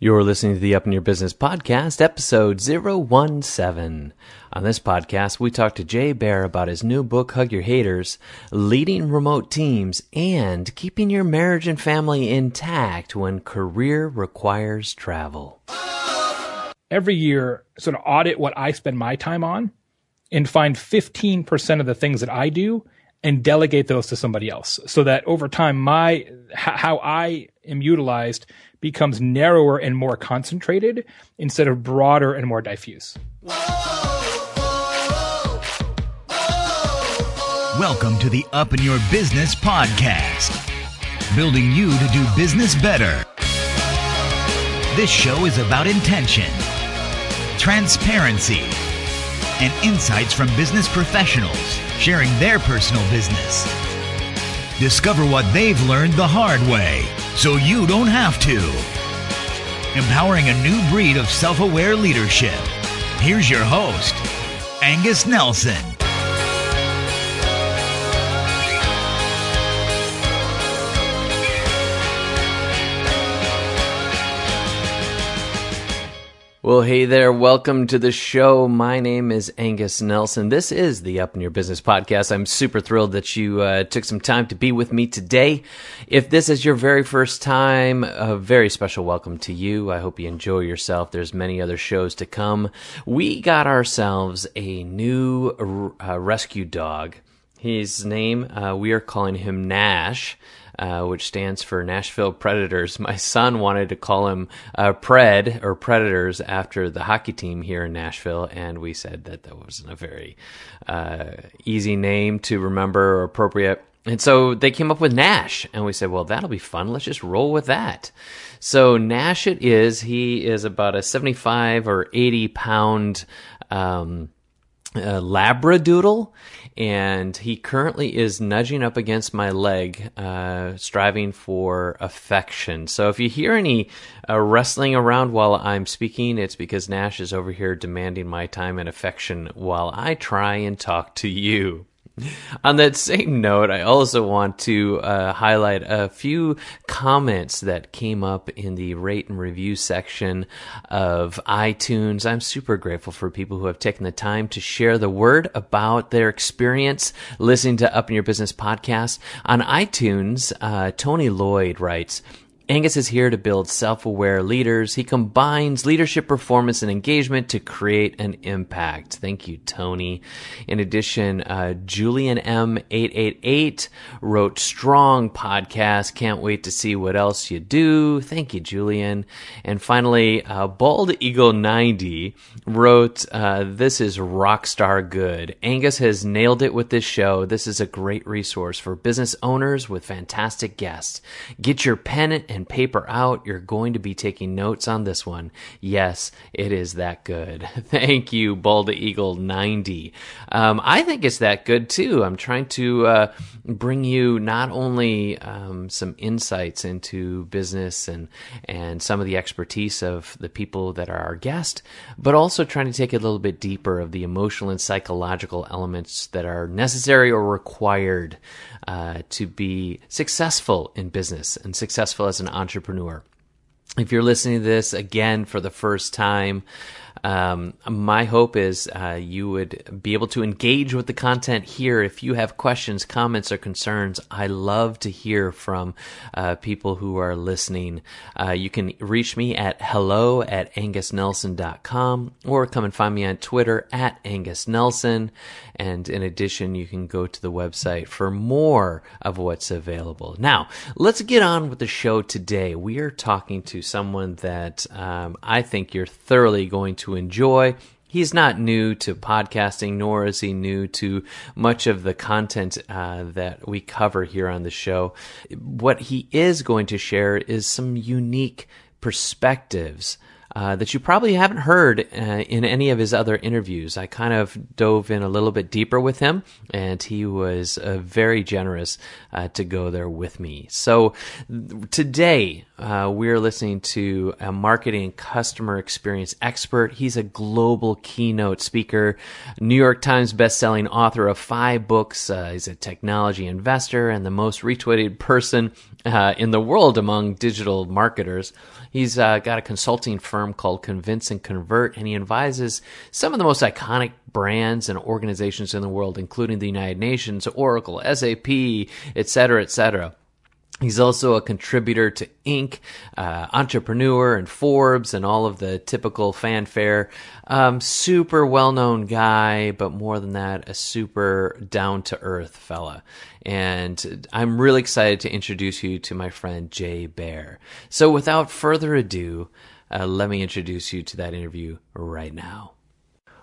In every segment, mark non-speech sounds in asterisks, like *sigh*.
You're listening to the Up in Your Business podcast, episode 017. On this podcast, we talk to Jay Baer about his new book, Hug Your Haters, leading remote teams, and keeping your marriage and family intact when career requires travel. Every year, sort of audit what I spend my time on and find 15% of the things that I do and delegate those to somebody else so that over time, my, how I am utilized becomes narrower and more concentrated instead of broader and more diffuse. Welcome to the Up in Your Business podcast, building you to do business better. This show is about intention, transparency, and insights from business professionals sharing their personal business. Discover what they've learned the hard way so you don't have to. Empowering a new breed of self aware leadership. Here's your host, Angus Nelson. Well, hey there. Welcome to the show. My name is Angus Nelson. This is the Up in Your Business podcast. I'm super thrilled that you uh, took some time to be with me today. If this is your very first time, a very special welcome to you. I hope you enjoy yourself. There's many other shows to come. We got ourselves a new uh, rescue dog. His name, uh, we are calling him Nash uh, which stands for Nashville Predators. My son wanted to call him uh, Pred or Predators after the hockey team here in Nashville, and we said that that wasn't a very uh, easy name to remember or appropriate. And so they came up with Nash, and we said, well, that'll be fun. Let's just roll with that. So Nash it is. He is about a 75 or 80 pound um, uh, Labradoodle, and he currently is nudging up against my leg, uh, striving for affection. So if you hear any uh, wrestling around while I'm speaking, it's because Nash is over here demanding my time and affection while I try and talk to you. *laughs* On that same note, I also want to uh, highlight a few comments that came up in the rate and review section of iTunes. I'm super grateful for people who have taken the time to share the word about their experience listening to Up in Your Business podcast. On iTunes, uh, Tony Lloyd writes, Angus is here to build self aware leaders. He combines leadership performance and engagement to create an impact. Thank you, Tony. In addition, uh, Julian M888 wrote Strong Podcast. Can't wait to see what else you do. Thank you, Julian. And finally, uh, Bald Eagle 90 wrote, uh, This is rockstar good. Angus has nailed it with this show. This is a great resource for business owners with fantastic guests. Get your pen and and paper out. You're going to be taking notes on this one. Yes, it is that good. *laughs* Thank you, Bald Eagle 90. Um, I think it's that good too. I'm trying to uh, bring you not only um, some insights into business and and some of the expertise of the people that are our guest, but also trying to take a little bit deeper of the emotional and psychological elements that are necessary or required uh, to be successful in business and successful as an entrepreneur. If you're listening to this again for the first time, um, my hope is uh, you would be able to engage with the content here. If you have questions, comments, or concerns, I love to hear from uh, people who are listening. Uh, you can reach me at hello at angusnelson.com or come and find me on Twitter at angusnelson. And in addition, you can go to the website for more of what's available. Now, let's get on with the show today. We are talking to someone that um, I think you're thoroughly going to enjoy. He's not new to podcasting, nor is he new to much of the content uh, that we cover here on the show. What he is going to share is some unique perspectives uh, that you probably haven't heard uh, in any of his other interviews. I kind of dove in a little bit deeper with him, and he was uh, very generous uh, to go there with me. So today uh, we're listening to a marketing customer experience expert. He's a global keynote speaker, New York Times bestselling author of five books. He's a technology investor and the most retweeted person in the world among digital marketers. He's uh, got a consulting firm called Convince and Convert, and he advises some of the most iconic brands and organizations in the world, including the United Nations, Oracle, SAP, et cetera, et cetera. He's also a contributor to Inc., uh, Entrepreneur, and Forbes, and all of the typical fanfare. Um, super well known guy, but more than that, a super down to earth fella. And I'm really excited to introduce you to my friend Jay Baer. So without further ado, uh, let me introduce you to that interview right now.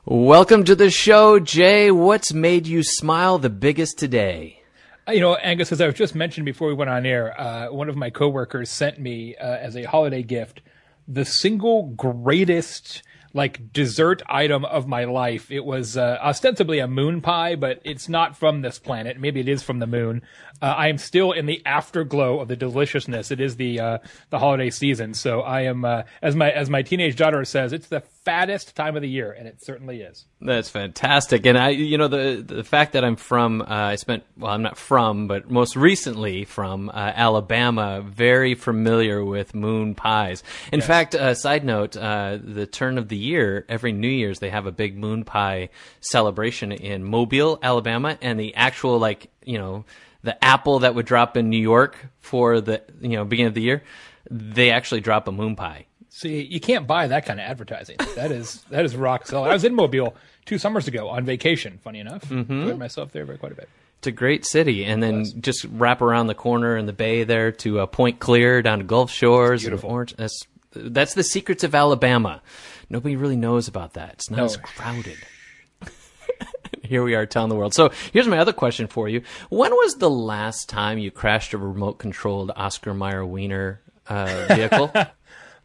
Welcome to the show, Jay. What's made you smile the biggest today? You know, Angus, as I was just mentioned before we went on air, uh, one of my coworkers sent me uh, as a holiday gift the single greatest like dessert item of my life. It was uh, ostensibly a moon pie, but it's not from this planet. Maybe it is from the moon. Uh, I am still in the afterglow of the deliciousness. It is the uh, the holiday season, so I am uh, as my as my teenage daughter says, it's the fattest time of the year, and it certainly is. That's fantastic. And I, you know, the the fact that I'm from, uh, I spent, well, I'm not from, but most recently from uh, Alabama, very familiar with moon pies. In yes. fact, uh, side note, uh, the turn of the year, every New Year's, they have a big moon pie celebration in Mobile, Alabama, and the actual, like, you know, the apple that would drop in New York for the, you know, beginning of the year, they actually drop a moon pie See, you can't buy that kind of advertising. That is that is rock solid. I was in Mobile two summers ago on vacation. Funny enough, mm-hmm. enjoyed myself there very quite a bit. It's a great city, and then just wrap around the corner in the bay there to uh, Point Clear down to Gulf Shores beautiful. Orange. That's that's the secrets of Alabama. Nobody really knows about that. It's not no. as crowded. Here we are telling the world. So here's my other question for you: When was the last time you crashed a remote-controlled Oscar Mayer Wiener uh, vehicle? *laughs*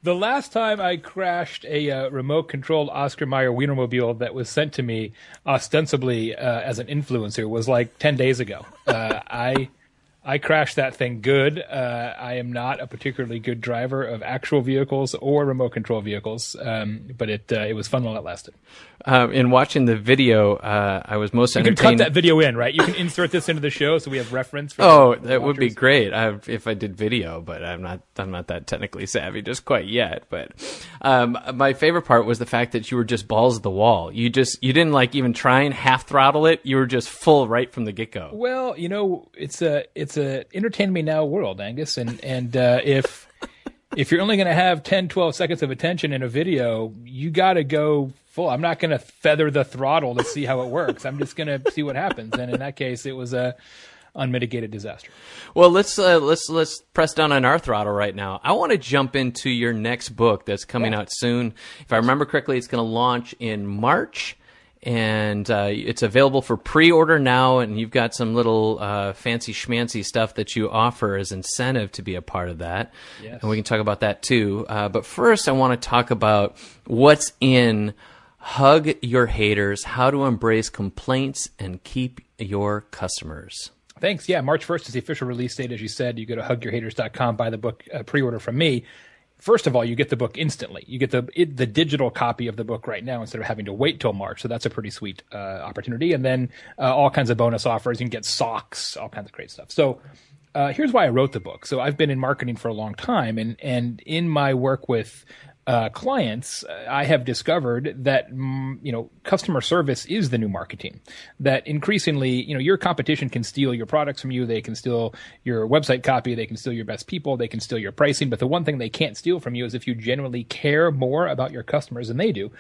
The last time I crashed a uh, remote controlled Oscar Mayer Wienermobile that was sent to me ostensibly uh, as an influencer was like 10 days ago. Uh, I I crashed that thing good. Uh, I am not a particularly good driver of actual vehicles or remote control vehicles, um, but it uh, it was fun while it lasted. Um, in watching the video, uh, I was most you entertained. You can cut that video in, right? You can insert this into the show so we have reference. For oh, that would be great I've, if I did video, but I'm not. I'm not that technically savvy just quite yet. But um, my favorite part was the fact that you were just balls to the wall. You just you didn't like even try and half throttle it. You were just full right from the get go. Well, you know, it's a it's a entertain me now world, Angus, and and uh, if if you're only going to have 10, 12 seconds of attention in a video, you got to go full. I'm not going to feather the throttle to see how it works. I'm just going to see what happens. And in that case, it was a unmitigated disaster. Well, let's uh, let's let's press down on our throttle right now. I want to jump into your next book that's coming yeah. out soon. If I remember correctly, it's going to launch in March and uh, it's available for pre-order now. And you've got some little uh, fancy schmancy stuff that you offer as incentive to be a part of that. Yes. And we can talk about that too. Uh, but first, I want to talk about what's in Hug Your Haters: How to Embrace Complaints and Keep Your Customers. Thanks. Yeah, March 1st is the official release date. As you said, you go to hugyourhaters.com, buy the book, uh, pre-order from me first of all, you get the book instantly. You get the it, the digital copy of the book right now instead of having to wait till March. So that's a pretty sweet uh, opportunity. And then uh, all kinds of bonus offers. You can get socks, all kinds of great stuff. So uh, here's why I wrote the book. So I've been in marketing for a long time, and and in my work with uh, clients, uh, I have discovered that mm, you know customer service is the new marketing. That increasingly, you know, your competition can steal your products from you. They can steal your website copy. They can steal your best people. They can steal your pricing. But the one thing they can't steal from you is if you genuinely care more about your customers than they do.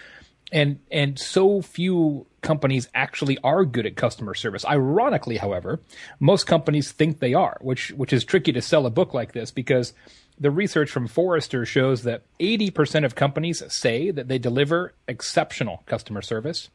And and so few companies actually are good at customer service. Ironically, however, most companies think they are, which which is tricky to sell a book like this because the research from Forrester shows that 80% of companies say that they deliver exceptional customer service.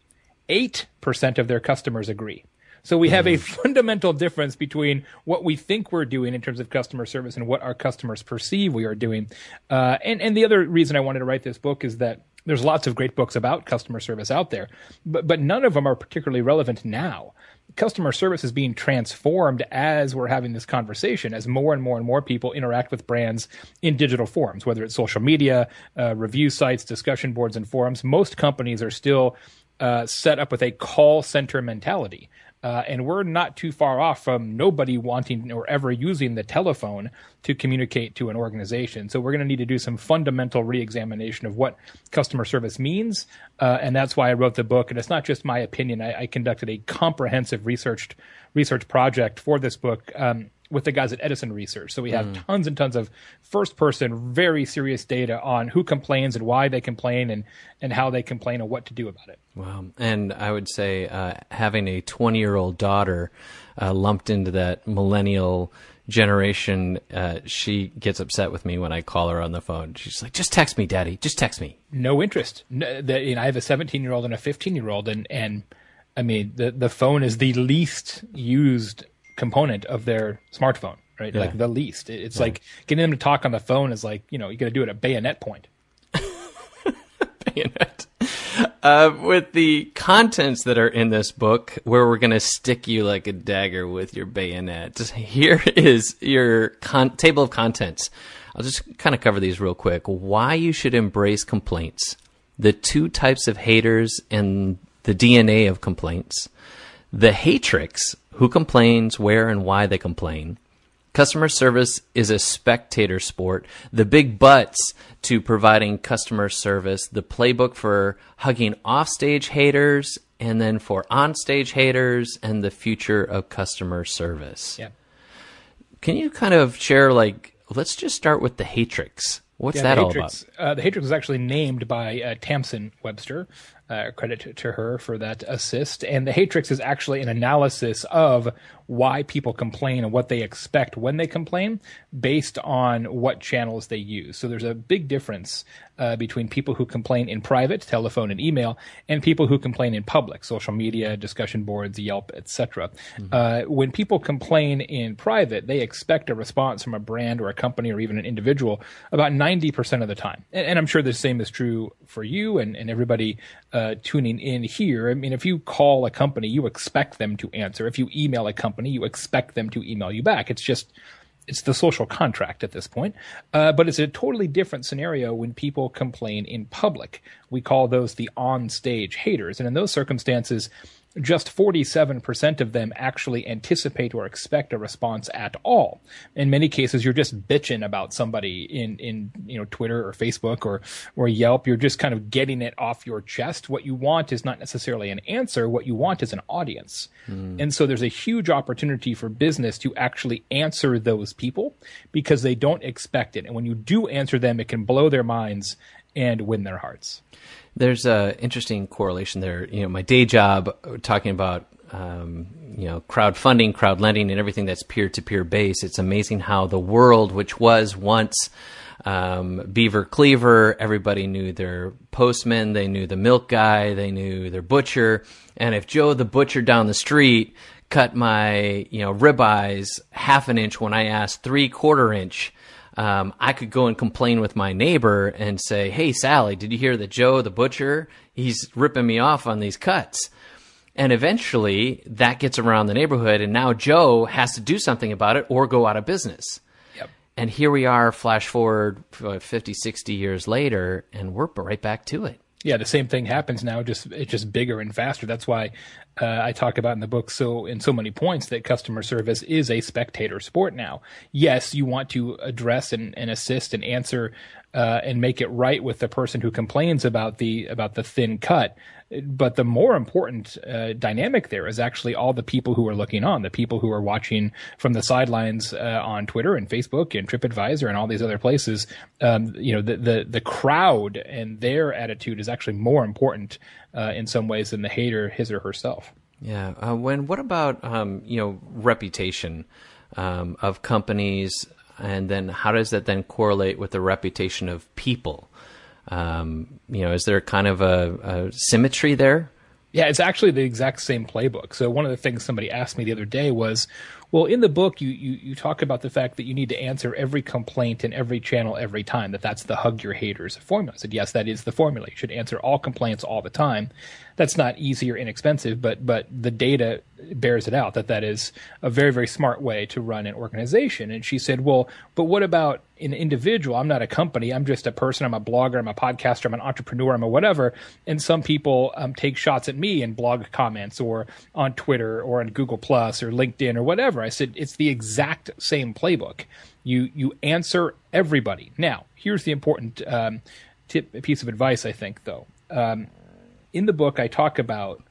8% of their customers agree. So we have a fundamental difference between what we think we're doing in terms of customer service and what our customers perceive we are doing. Uh, and and the other reason I wanted to write this book is that there's lots of great books about customer service out there, but but none of them are particularly relevant now. Customer service is being transformed as we're having this conversation, as more and more and more people interact with brands in digital forms, whether it's social media, uh, review sites, discussion boards, and forums. Most companies are still uh, set up with a call center mentality. Uh, and we're not too far off from nobody wanting or ever using the telephone to communicate to an organization. So we're going to need to do some fundamental reexamination of what customer service means, uh, and that's why I wrote the book. And it's not just my opinion. I, I conducted a comprehensive research research project for this book. Um, with the guys at Edison Research. So we have mm. tons and tons of first person, very serious data on who complains and why they complain and, and how they complain and what to do about it. Wow. And I would say uh, having a 20 year old daughter uh, lumped into that millennial generation, uh, she gets upset with me when I call her on the phone. She's like, just text me, daddy. Just text me. No interest. No, the, you know, I have a 17 year old and a 15 year old and, and I mean, the, the phone is the least used component of their smartphone, right? Yeah. Like the least. It's yeah. like getting them to talk on the phone is like, you know, you got to do it at bayonet point. *laughs* bayonet. Uh, with the contents that are in this book, where we're going to stick you like a dagger with your bayonet, here *laughs* is your con- table of contents. I'll just kind of cover these real quick. Why you should embrace complaints, the two types of haters and the DNA of complaints, the hatrix, who complains, where and why they complain. Customer service is a spectator sport. The big butts to providing customer service, the playbook for hugging offstage haters, and then for onstage haters, and the future of customer service. Yeah. Can you kind of share, like, let's just start with the Hatrix. What's yeah, that all about? Uh, the Hatrix was actually named by uh, Tamsen Webster, uh, credit to, her for that assist. And the Hatrix is actually an analysis of why people complain and what they expect when they complain based on what channels they use. So there's a big difference uh, between people who complain in private, telephone and email, and people who complain in public, social media, discussion boards, Yelp, etc. Mm-hmm. Uh, when people complain in private, they expect a response from a brand or a company or even an individual about 90% of the time. And, and I'm sure the same is true for you and, and everybody uh, tuning in here. I mean, if you call a company, you expect them to answer. If you email a company, you expect them to email you back. It's just it's the social contract at this point. Uh, but it's a totally different scenario when people complain in public. We call those the on-stage haters, and in those circumstances, just 47% of them actually anticipate or expect a response at all. In many cases, you're just bitching about somebody in, in, you know, Twitter or Facebook or, or Yelp. You're just kind of getting it off your chest. What you want is not necessarily an answer. What you want is an audience. Mm. And so there's a huge opportunity for business to actually answer those people because they don't expect it. And when you do answer them, it can blow their minds and win their hearts. There's a interesting correlation there. You know, my day job, talking about um, you know crowdfunding, crowd lending, and everything that's peer to peer based. It's amazing how the world, which was once um, Beaver Cleaver, everybody knew their postman, they knew the milk guy, they knew their butcher, and if Joe the butcher down the street cut my you know ribeyes half an inch when I asked three quarter inch um, I could go and complain with my neighbor and say, "Hey, Sally, did you hear that Joe the butcher? He's ripping me off on these cuts." And eventually, that gets around the neighborhood, and now Joe has to do something about it or go out of business. Yep. And here we are, flash forward 50, 60 years later, and we're right back to it yeah, the same thing happens now. Just it's just bigger and faster. That's why uh, I talk about in the book so in so many points that customer service is a spectator sport now. Yes, you want to address and, and assist and answer uh, and make it right with the person who complains about the about the thin cut. But the more important uh, dynamic there is actually all the people who are looking on, the people who are watching from the sidelines uh, on Twitter and Facebook and TripAdvisor and all these other places. Um, you know, the, the, the crowd and their attitude is actually more important uh, in some ways than the hater, his or herself. Yeah. Uh, when what about um, you know reputation um, of companies, and then how does that then correlate with the reputation of people? Um, you know, is there kind of a, a, symmetry there? Yeah, it's actually the exact same playbook. So one of the things somebody asked me the other day was, well, in the book, you, you, you talk about the fact that you need to answer every complaint in every channel every time, that that's the hug your haters formula. I said, yes, that is the formula. You should answer all complaints all the time. That's not easy or inexpensive, but, but the data bears it out that that is a very, very smart way to run an organization. And she said, well, but what about an individual? I'm not a company. I'm just a person. I'm a blogger. I'm a podcaster. I'm an entrepreneur. I'm a whatever. And some people um, take shots at me in blog comments or on Twitter or on Google Plus or LinkedIn or whatever. I said, it's the exact same playbook. You, you answer everybody. Now, here's the important um, tip, piece of advice, I think, though. Um, in the book, I talk about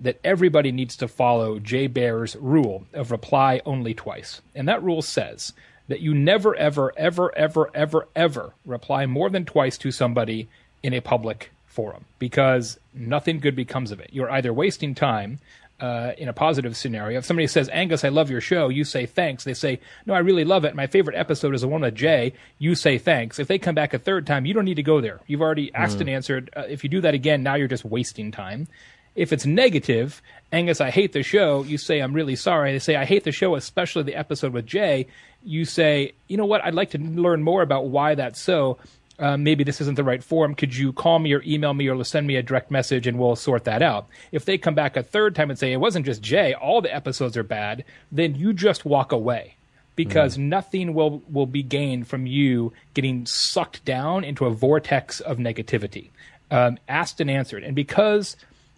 that everybody needs to follow Jay Baer's rule of reply only twice. And that rule says that you never, ever, ever, ever, ever, ever reply more than twice to somebody in a public forum because nothing good becomes of it. You're either wasting time uh, in a positive scenario. If somebody says, Angus, I love your show, you say thanks. They say, No, I really love it. My favorite episode is the one with Jay. You say thanks. If they come back a third time, you don't need to go there. You've already asked mm. and answered. Uh, if you do that again, now you're just wasting time. If it's negative, Angus, I hate the show, you say, I'm really sorry. They say, I hate the show, especially the episode with Jay. You say, you know what, I'd like to learn more about why that's so. Uh, maybe this isn't the right form. Could you call me or email me or send me a direct message and we'll sort that out? If they come back a third time and say it wasn't just Jay, all the episodes are bad, then you just walk away because mm. nothing will will be gained from you getting sucked down into a vortex of negativity. Um, asked and answered, and because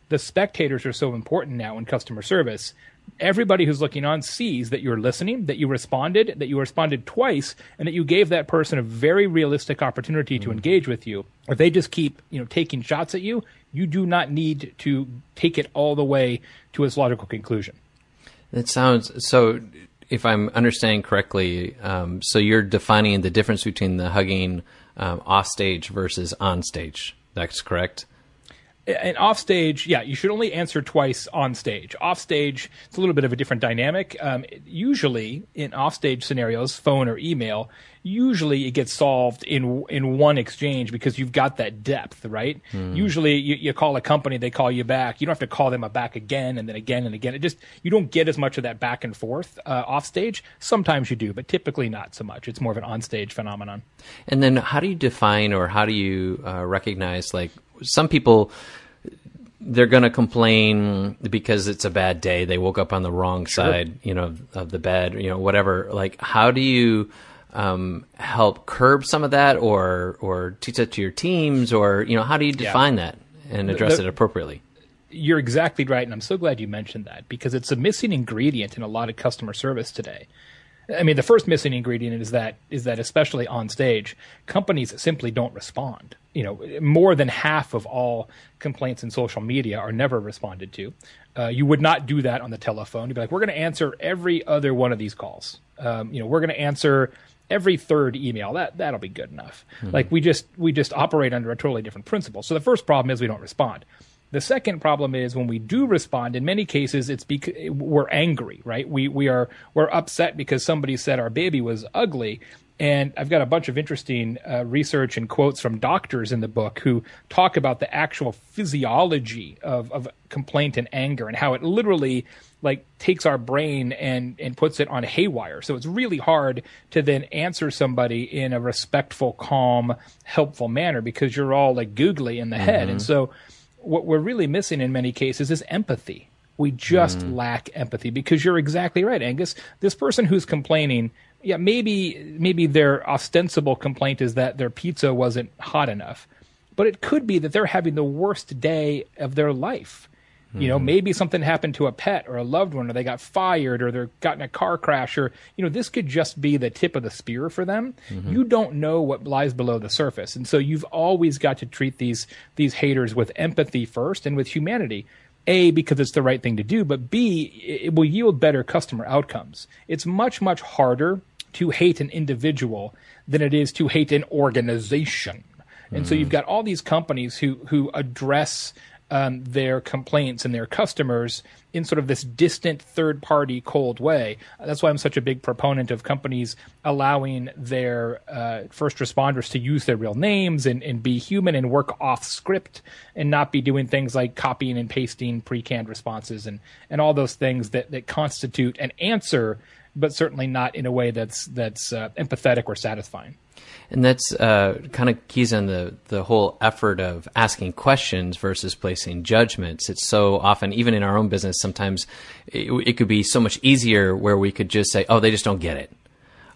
the spectators are so important now in customer service. Everybody who's looking on sees that you're listening, that you responded, that you responded twice, and that you gave that person a very realistic opportunity to engage with you. If they just keep, you know, taking shots at you, you do not need to take it all the way to its logical conclusion. That sounds so. If I'm understanding correctly, um, so you're defining the difference between the hugging um, off stage versus on stage. That's correct and off stage, yeah, you should only answer twice on stage. Off stage, it's a little bit of a different dynamic. Um, usually, in off stage scenarios, phone or email, usually it gets solved in in one exchange because you've got that depth, right? Mm. Usually, you, you, call a company, they call you back. You don't have to call them back again and then again and again. It just you don't get as much of that back and forth uh, off stage. Sometimes you do, but typically not so much. It's more of an on stage phenomenon. And then, how do you define or how do you uh, recognize like some people they're going to complain because it's a bad day. They woke up on the wrong sure. side, you know, of the bed, you know, whatever. Like, how do you um, help curb some of that, or or teach that to your teams, or you know, how do you define yeah. that and address the, the, it appropriately? You're exactly right, and I'm so glad you mentioned that because it's a missing ingredient in a lot of customer service today. I mean, the first missing ingredient is that is that especially on stage, companies simply don't respond. You know, more than half of all complaints in social media are never responded to. Uh, you would not do that on the telephone. You'd be like, we're going to answer every other one of these calls. Um, you know, we're going to answer every third email. That that'll be good enough. Mm-hmm. Like we just we just operate under a totally different principle. So the first problem is we don't respond. The second problem is when we do respond, in many cases, it's because we're angry, right? We, we are, we're upset because somebody said our baby was ugly. And I've got a bunch of interesting uh, research and quotes from doctors in the book who talk about the actual physiology of, of complaint and anger and how it literally like takes our brain and and puts it on haywire. So it's really hard to then answer somebody in a respectful, calm, helpful manner because you're all like googly in the mm-hmm. head. And so what we're really missing in many cases is empathy. We just mm. lack empathy because you're exactly right, Angus. This person who's complaining, yeah, maybe maybe their ostensible complaint is that their pizza wasn't hot enough, but it could be that they're having the worst day of their life. You know, mm-hmm. maybe something happened to a pet or a loved one, or they got fired, or they're got in a car crash, or you know, this could just be the tip of the spear for them. Mm-hmm. You don't know what lies below the surface, and so you've always got to treat these these haters with empathy first and with humanity. A, because it's the right thing to do, but B, it will yield better customer outcomes. It's much, much harder to hate an individual than it is to hate an organization. And so you've got all these companies who who address um, their complaints and their customers in sort of this distant third party cold way. That's why I'm such a big proponent of companies allowing their uh, first responders to use their real names and, and be human and work off script and not be doing things like copying and pasting pre canned responses and, and all those things that, that constitute an answer, but certainly not in a way that's, that's uh, empathetic or satisfying and that's uh, kind of keys on the the whole effort of asking questions versus placing judgments. It's so often, even in our own business, sometimes it, it could be so much easier where we could just say, "Oh, they just don't get it."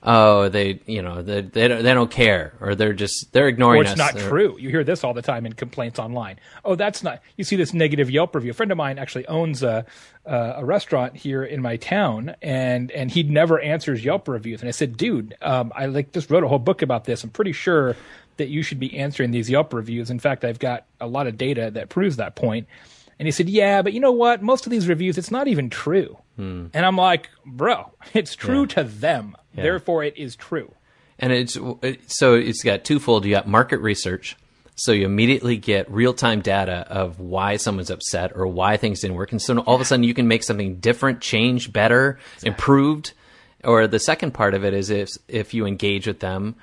Oh, they, you know, they, they, don't, they don't care, or they're just, they're ignoring or it's us. not true. You hear this all the time in complaints online. Oh, that's not, you see this negative Yelp review. A friend of mine actually owns a, uh, a restaurant here in my town and, and he never answers Yelp reviews. And I said, dude, um, I like just wrote a whole book about this. I'm pretty sure that you should be answering these Yelp reviews. In fact, I've got a lot of data that proves that point. And he said, Yeah, but you know what? Most of these reviews, it's not even true. Hmm. And I'm like, Bro, *laughs* it's true yeah. to them. Yeah. Therefore, it is true. And it's so it's got twofold. You got market research, so you immediately get real time data of why someone's upset or why things didn't work, and so all of a sudden you can make something different, change, better, exactly. improved. Or the second part of it is if if you engage with them,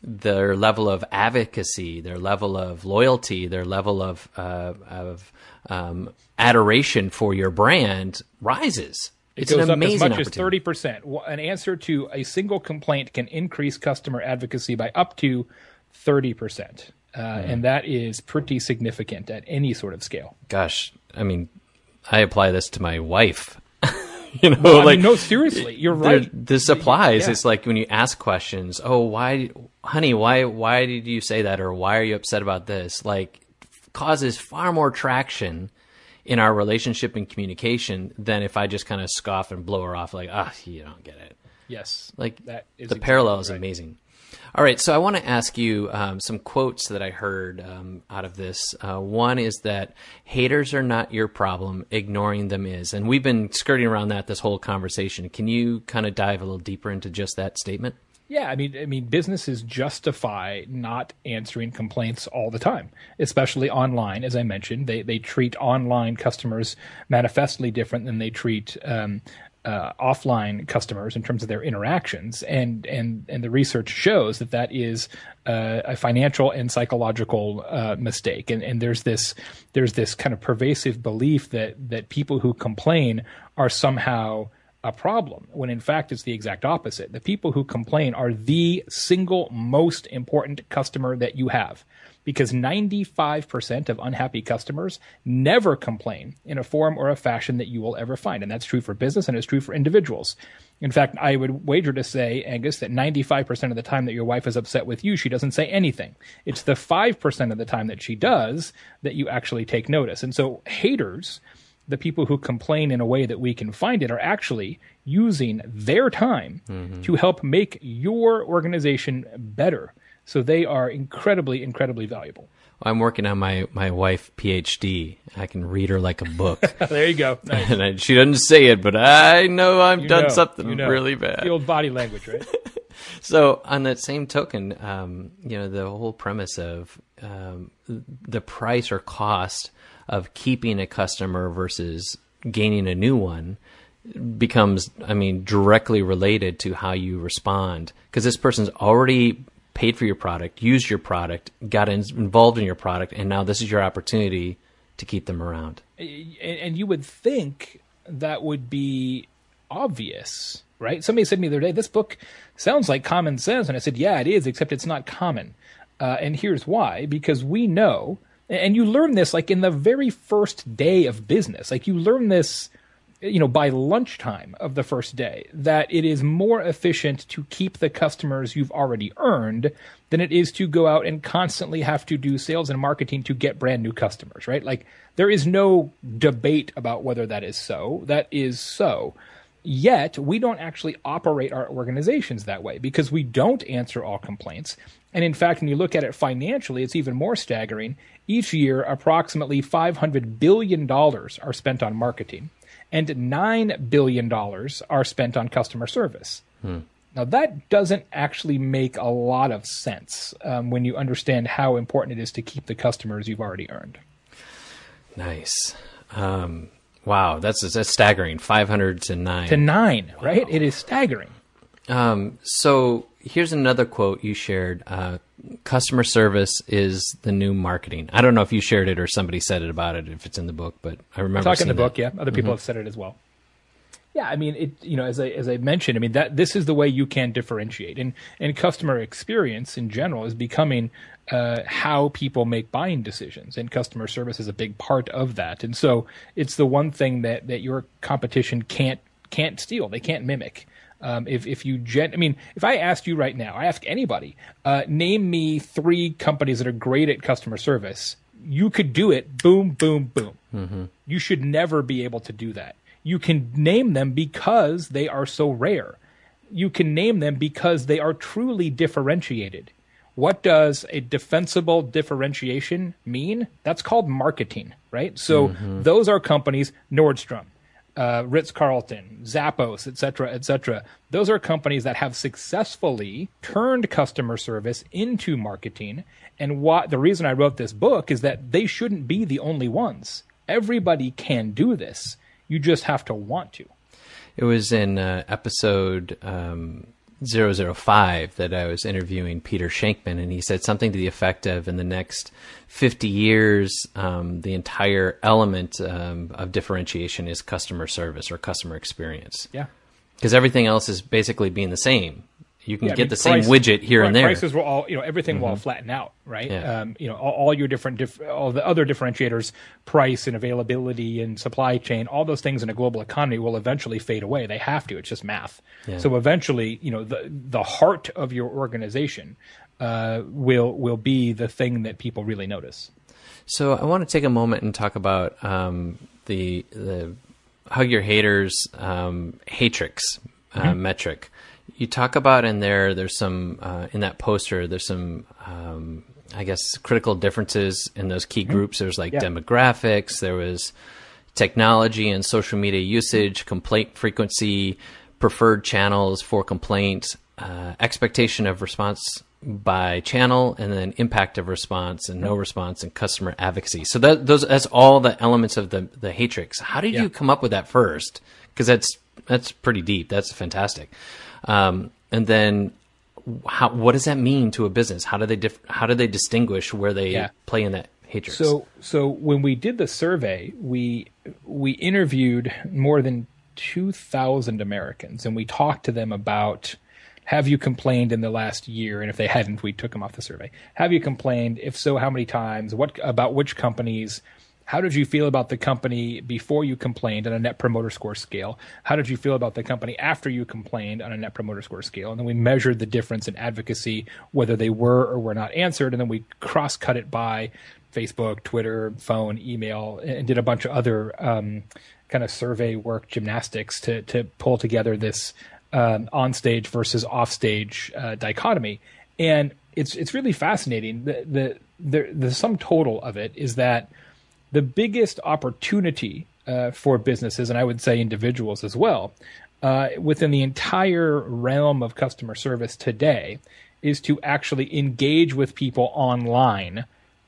their level of advocacy, their level of loyalty, their level of uh, of um, adoration for your brand rises. It goes up as much as 30%. An answer to a single complaint can increase customer advocacy by up to 30%. Uh, mm. And that is pretty significant at any sort of scale. Gosh, I mean, I apply this to my wife. *laughs* you know, well, like mean, no, seriously, you're right. This applies. Yeah. It's like when you ask questions. Oh, why, honey? Why? Why did you say that? Or why are you upset about this? Like, causes far more traction in our relationship and communication than if I just kind of scoff and blow her off like, ah, you don't get it. Yes. Like that is the exactly parallel is right. amazing. All right, so I want to ask you um, some quotes that I heard um, out of this. Uh, one is that haters are not your problem, ignoring them is. And we've been skirting around that this whole conversation. Can you kind of dive a little deeper into just that statement? Yeah, I mean, I mean, businesses justify not answering complaints all the time, especially online. As I mentioned, they they treat online customers manifestly different than they treat um, uh, offline customers in terms of their interactions, and and and the research shows that that is uh, a financial and psychological uh, mistake. And and there's this there's this kind of pervasive belief that that people who complain are somehow a problem when in fact it's the exact opposite. The people who complain are the single most important customer that you have because 95% of unhappy customers never complain in a form or a fashion that you will ever find. And that's true for business and it's true for individuals. In fact, I would wager to say, Angus, that 95% of the time that your wife is upset with you, she doesn't say anything. It's the 5% of the time that she does that you actually take notice. And so haters the people who complain in a way that we can find it are actually using their time mm-hmm. to help make your organization better. So they are incredibly, incredibly valuable. I'm working on my, my wife PhD. I can read her like a book. *laughs* there you go. Nice. and I, she doesn't say it, but I know I've you done know, something you know. really bad. The old body language, right? *laughs* so on that same token, um, you know, the whole premise of um, the price or cost of keeping a customer versus gaining a new one becomes, I mean, directly related to how you respond. Because this person's already paid for your product, used your product, got in, involved in your product, and now this is your opportunity to keep them around. And you would think that would be obvious, right? Somebody said to me the other day, this book sounds like common sense. And I said, yeah, it is, except it's not common. Uh, and here's why because we know and you learn this like in the very first day of business. Like you learn this, you know, by lunchtime of the first day, that it is more efficient to keep the customers you've already earned than it is to go out and constantly have to do sales and marketing to get brand new customers, right? Like there is no debate about whether that is so. That is so. Yet, we don't actually operate our organizations that way because we don't answer all complaints. And in fact, when you look at it financially, it's even more staggering. Each year, approximately $500 billion are spent on marketing, and $9 billion are spent on customer service. Hmm. Now, that doesn't actually make a lot of sense um, when you understand how important it is to keep the customers you've already earned. Nice. Um, wow, that's that's staggering. Five hundred to nine. To nine, right? It is staggering. Um, so here's another quote you shared. Uh, customer service is the new marketing. I don't know if you shared it or somebody said it about it, if it's in the book, but I remember Talking the book, that. yeah. Other people have said it as well. Yeah, I mean, it. You know, as I as I mentioned, I mean that this is the way you can differentiate, and and customer experience in general is becoming uh, how people make buying decisions, and customer service is a big part of that. And so it's the one thing that that your competition can't can't steal. They can't mimic. Um, if if you gen, I mean, if I asked you right now, I ask anybody, uh, name me three companies that are great at customer service. You could do it. Boom, boom, boom. You should never be able to do that. You can name them because they are so rare. You can name them because they are truly differentiated. What does a defensible differentiation mean? That's called marketing, right? So those are companies, Nordstrom, uh, Ritz Carlton, Zappos, et cetera, et cetera. Those are companies that have successfully turned customer service into marketing. And what the reason I wrote this book is that they shouldn't be the only ones. Everybody can do this. You just have to want to. It was in uh, episode um, 005 that I was interviewing Peter Shankman, and he said something to the effect of in the next 50 years, um, the entire element um, of differentiation is customer service or customer experience. Yeah. Because everything else is basically being the same. You can Yeah, I get mean, the price- same widget here pri- and there. Mm-hmm. Prices will all, you know, everything will all flatten out, right? Yeah. Um, you know, all, all your different, diff- all the other differentiators, price and availability and supply chain, all those things in a global economy will eventually fade away. They have to. It's just math. Yeah. So eventually, you know, the the heart of your organization uh, will will be the thing that people really notice. So I want to take a moment and talk about um, the the hug your haters um, hatrix uh, metric. You talk about in there. There's some uh, in that poster. There's some. Um, I guess critical differences in those key groups. There's like Yeah. demographics. There was technology and social media usage, complaint frequency, preferred channels for complaint, uh, expectation of response by channel, and then impact of response and no response and customer advocacy. So that those that's all the elements of the the hatrix. How did Yeah. you come up with that first? Because that's that's pretty deep. That's fantastic. Um, and then. How, what does that mean to a business? How do they dif- how do they distinguish where they Yeah. play in that hatrix? So so when we did the survey, we we interviewed more than 2000 Americans and we talked to them about have you complained in the last year and if they hadn't we took them off the survey. Have you complained? If so, how many times? What about which companies? How did you feel about the company before you complained on a net promoter score scale? How did you feel about the company after you complained on a net promoter score scale? And then we measured the difference in advocacy, whether they were or were not answered, and then we cross cut it by Facebook, Twitter, phone, email, and did a bunch of other um, kind of survey work gymnastics to to pull together this um, on stage versus off stage uh, dichotomy. And it's it's really fascinating. The, the the the sum total of it is that the biggest opportunity uh, for businesses, and I would say individuals as well, uh, within the entire realm of customer service today, is to actually engage with people online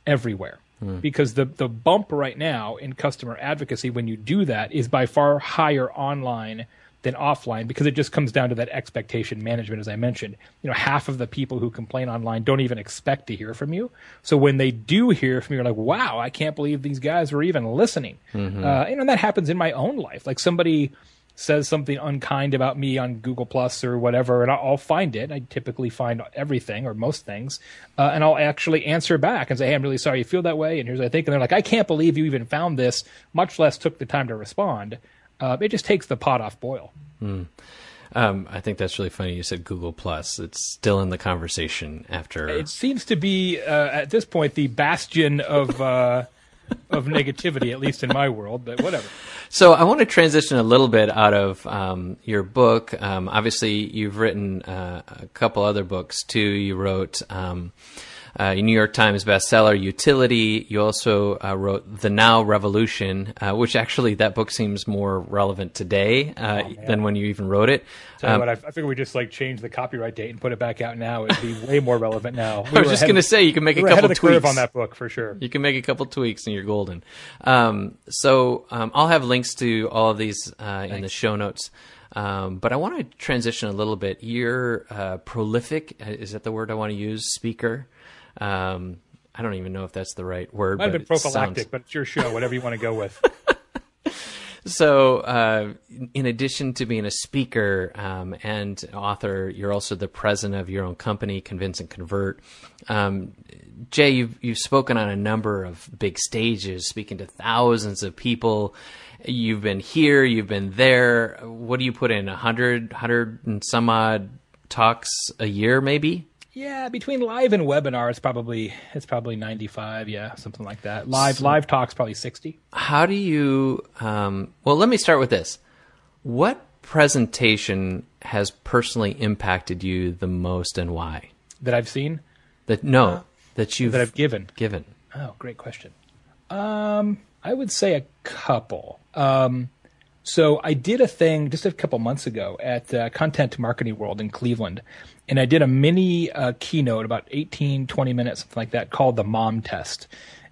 everywhere. Because the, the bump right now in customer advocacy when you do that is by far higher online than offline because it just comes down to that expectation management as I mentioned. You know, half of the people who complain online don't even expect to hear from you. So when they do hear from you, you're like, wow, I can't believe these guys were even listening. Uh, you know, and that happens in my own life. Like somebody says something unkind about me on Google Plus or whatever, and I'll, I'll find it. I typically find everything or most things, uh, and I'll actually answer back and say, "Hey, I'm really sorry you feel that way, and here's what I think." And they're like, "I can't believe you even found this, much less took the time to respond." Uh, it just takes the pot off boil. Um, I think that's really funny. You said Google Plus. It's still in the conversation after. It seems to be uh, at this point the bastion of uh, *laughs* of negativity, at least in my world. But whatever. So I want to transition a little bit out of um, your book. Um, obviously, you've written uh, a couple other books too. You wrote um, uh, New York Times bestseller, Utility. You also uh, wrote The Now Revolution, uh, which actually that book seems more relevant today uh, oh, than when you even wrote it. Tell um, what, I, I figure we just like change the copyright date and put it back out now. It'd be *laughs* way more relevant now. We I was just going to say you can make we a couple tweaks on that book for sure. You can make a couple tweaks and you're golden. Um, so um, I'll have links to all of these uh, in the show notes. Um, but I want to transition a little bit. You're uh, prolific. Is that the word I want to use? Speaker. Um, I don't even know if that's the right word. Might have been prophylactic, sounds... but it's your show. Whatever you want to go with. *laughs* so, uh, in addition to being a speaker um, and author, you're also the president of your own company, Convince and Convert. Um, Jay, you've you've spoken on a number of big stages, speaking to thousands of people. You've been here, you've been there. What do you put in? A hundred, hundred and some odd talks a year, maybe? Yeah, between live and webinar, it's probably it's probably ninety five. Yeah, something like that. Live so, live talks probably sixty. How do you? Um, well, let me start with this. What presentation has personally impacted you the most, and why? That I've seen. That no, uh, that you that I've given. Given. Oh, great question. Um, I would say a couple. Um, so I did a thing just a couple months ago at uh, Content Marketing World in Cleveland, and I did a mini uh, keynote about 18, 20 minutes, something like that, called the Mom Test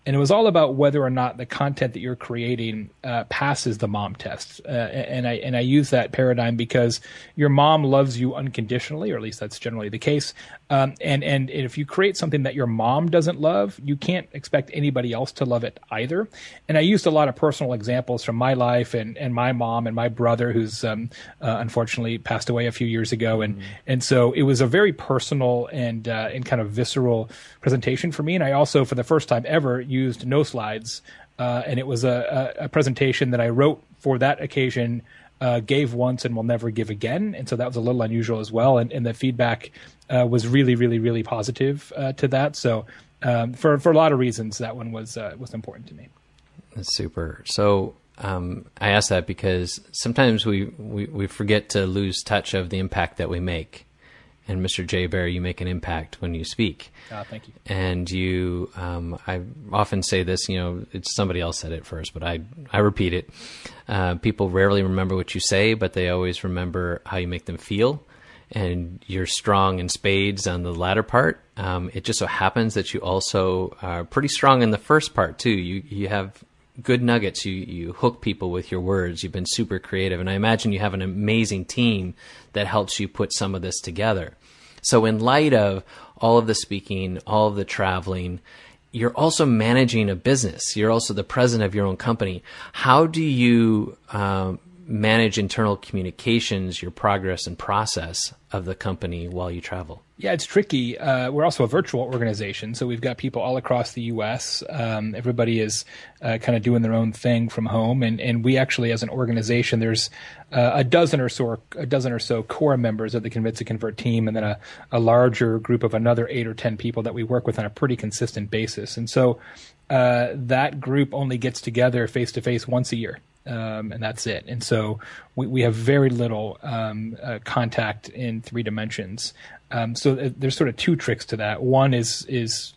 and it was all about whether or not the content that you're creating uh, passes the mom test. Uh, and I and I use that paradigm because your mom loves you unconditionally, or at least that's generally the case. Um, and and if you create something that your mom doesn't love, you can't expect anybody else to love it either. And I used a lot of personal examples from my life and and my mom and my brother, who's um, uh, unfortunately passed away a few years ago. And mm-hmm. and so it was a very personal and uh, and kind of visceral presentation for me. And I also, for the first time ever used no slides, uh, and it was a, a, a, presentation that I wrote for that occasion. Uh, gave once and will never give again, and so that was a little unusual as well. And, and the feedback uh, was really, really, really positive uh, to that. So um, for for a lot of reasons, that one was uh, was important to me. That's super. So um, I ask that because sometimes we, we, we forget to lose touch of the impact that we make and Mr. Jay Baer, you make an impact when you speak. Uh, thank you. And you, um, I often say this, you know, it's somebody else said it first, but I, I repeat it. Uh, people rarely remember what you say, but they always remember how you make them feel. And you're strong in spades on the latter part. Um, it just so happens that you also are pretty strong in the first part too. You you have good nuggets. You you hook people with your words. You've been super creative, and I imagine you have an amazing team that helps you put some of this together. So, in light of all of the speaking, all of the traveling, you're also managing a business. You're also the president of your own company. How do you um, manage internal communications, your progress and process of the company while you travel? Yeah, it's tricky. Uh, we're also a virtual organization, so we've got people all across the U.S. Um, everybody is uh, kind of doing their own thing from home, and, and we actually, as an organization, there's uh, a dozen or so a dozen or so core members of the Convince and Convert team, and then a, a larger group of another eight or ten people that we work with on a pretty consistent basis. And so uh, that group only gets together face to face once a year um, and that's it. And so we, we have very little um, uh, contact in three dimensions. Um, so th- there's sort of two tricks to that. One is is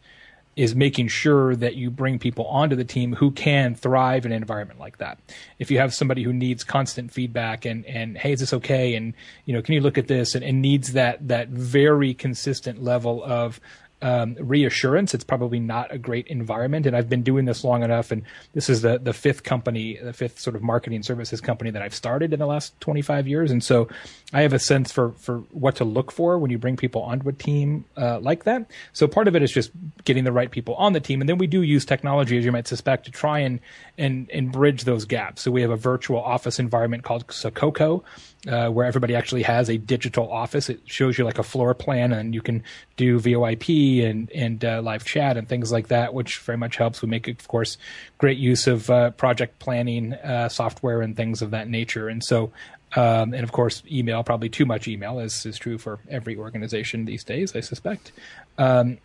is making sure that you bring people onto the team who can thrive in an environment like that. If you have somebody who needs constant feedback and, and hey, is this okay? And you know, can you look at this? And, and needs that that very consistent level of um, reassurance. It's probably not a great environment. And I've been doing this long enough. And this is the, the fifth company, the fifth sort of marketing services company that I've started in the last 25 years. And so I have a sense for, for what to look for when you bring people onto a team uh, like that. So part of it is just getting the right people on the team. And then we do use technology, as you might suspect, to try and, and, and bridge those gaps. So we have a virtual office environment called Sococo, uh, where everybody actually has a digital office. It shows you like a floor plan, and you can do VoIP and and uh, live chat and things like that, which very much helps. We make, of course, great use of uh, project planning uh, software and things of that nature. And so, um, and of course, email. Probably too much email, as is true for every organization these days, I suspect. Um,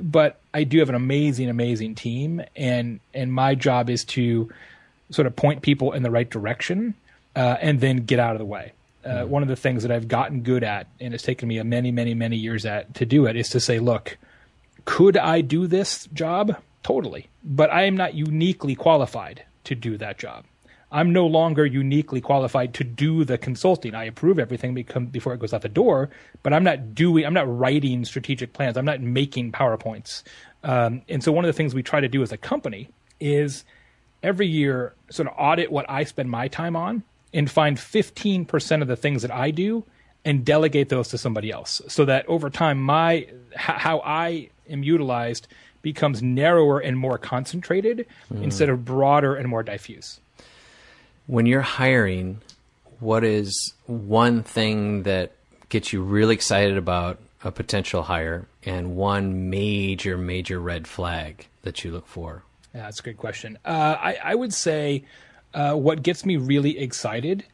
but I do have an amazing, amazing team, and and my job is to sort of point people in the right direction uh, and then get out of the way. Uh, mm-hmm. One of the things that I've gotten good at, and it's taken me a many, many, many years at to do it, is to say, look, could I do this job? Totally. But I am not uniquely qualified to do that job. I'm no longer uniquely qualified to do the consulting. I approve everything before it goes out the door, but I'm not doing, I'm not writing strategic plans. I'm not making PowerPoints. Um, and so one of the things we try to do as a company is every year sort of audit what I spend my time on and find 15% of the things that I do and delegate those to somebody else so that over time my how I am utilized becomes narrower and more concentrated mm. instead of broader and more diffuse. When you're hiring, what is one thing that gets you really excited about a potential hire and one major major red flag that you look for? Yeah, that's a good question. Uh, I, I would say uh, what gets me really excited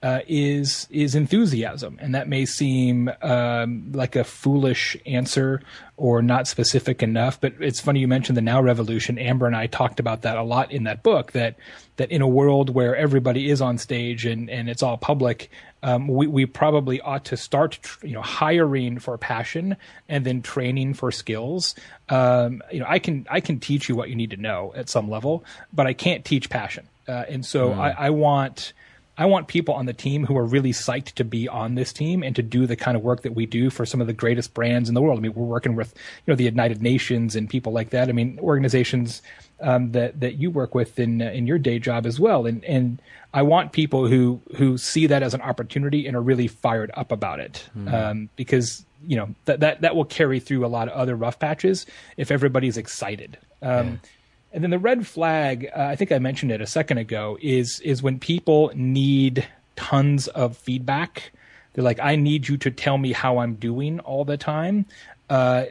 uh, is is enthusiasm, and that may seem um, like a foolish answer or not specific enough. But it's funny you mentioned the now revolution. Amber and I talked about that a lot in that book. That that in a world where everybody is on stage and and it's all public, um, we we probably ought to start you know hiring for passion and then training for skills. Um, you know, I can I can teach you what you need to know at some level, but I can't teach passion. Uh, and so mm. I, I want I want people on the team who are really psyched to be on this team and to do the kind of work that we do for some of the greatest brands in the world. I mean, we're working with you know the United Nations and people like that. I mean, organizations um, that that you work with in uh, in your day job as well. And and I want people who who see that as an opportunity and are really fired up about it mm. um, because you know that that that will carry through a lot of other rough patches if everybody's excited. Um, yeah and then the red flag, uh, I think I mentioned it a second ago, is is when people need tons of feedback. They're like, I need you to tell me how I'm doing all the time. Uh,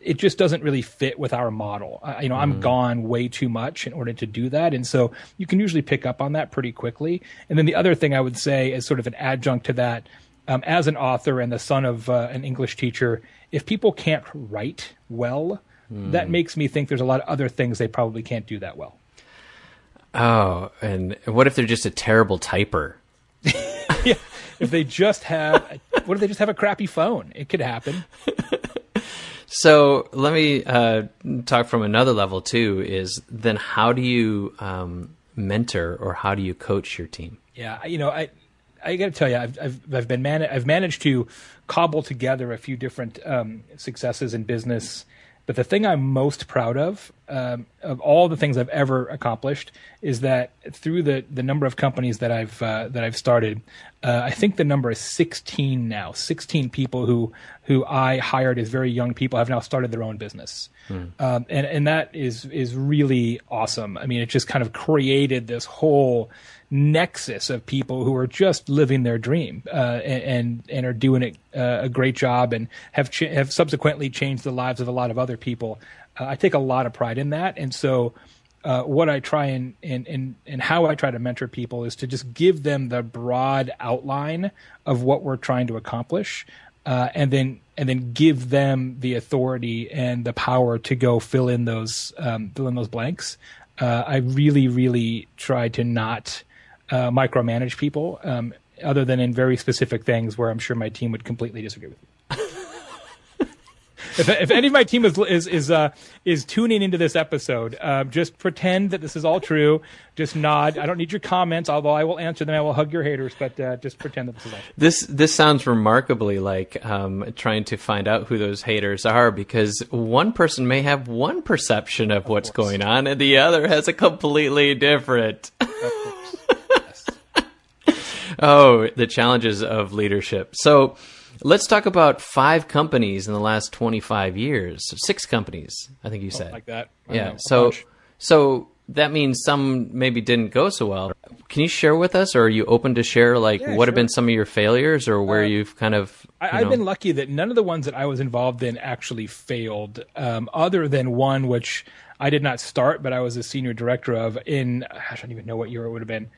it just doesn't really fit with our model. Uh, you know, mm. I'm gone way too much in order to do that, and so you can usually pick up on that pretty quickly. And then the other thing I would say is sort of an adjunct to that. Um, as an author and the son of uh, an English teacher, if people can't write well, that makes me think there's a lot of other things they probably can't do that well. Oh, and what if they're just a terrible typer? *laughs* yeah, if they just have, what if they just have a crappy phone? It could happen. *laughs* so let me uh, talk from another level too. Is then how do you um, mentor or how do you coach your team? Yeah, you know, I I got to tell you, I've I've, I've been man- I've managed to cobble together a few different um, successes in business but the thing I'm most proud of, um, of all the things I've ever accomplished, is that through the, the number of companies that I've uh, that I've started, uh, I think the number is 16 now. 16 people who who I hired as very young people have now started their own business, hmm. um, and and that is is really awesome. I mean, it just kind of created this whole nexus of people who are just living their dream uh, and and are doing it, uh, a great job and have ch- have subsequently changed the lives of a lot of other people. Uh, I take a lot of pride in that, and so. Uh, what I try and, and, and, and how I try to mentor people is to just give them the broad outline of what we're trying to accomplish, uh, and then and then give them the authority and the power to go fill in those um, fill in those blanks. Uh, I really, really try to not uh, micromanage people, um, other than in very specific things where I'm sure my team would completely disagree with you. If, if any of my team is is is uh, is tuning into this episode, uh, just pretend that this is all true. Just nod. I don't need your comments, although I will answer them. I will hug your haters, but uh, just pretend that this is all true. This this sounds remarkably like um, trying to find out who those haters are, because one person may have one perception of, of what's course. going on, and the other has a completely different. *laughs* oh, the challenges of leadership. So let's talk about five companies in the last 25 years. Six companies, I think you said. like that. I yeah. So, so that means some maybe didn't go so well. Can you share with us, or are you open to share, like, yeah, what sure. have been some of your failures, or where uh, you've kind of? You I, have been lucky that none of the ones that I was involved in actually failed, um, other than one which I did not start, but I was a senior director of in. Gosh, I don't even know what year it would have been.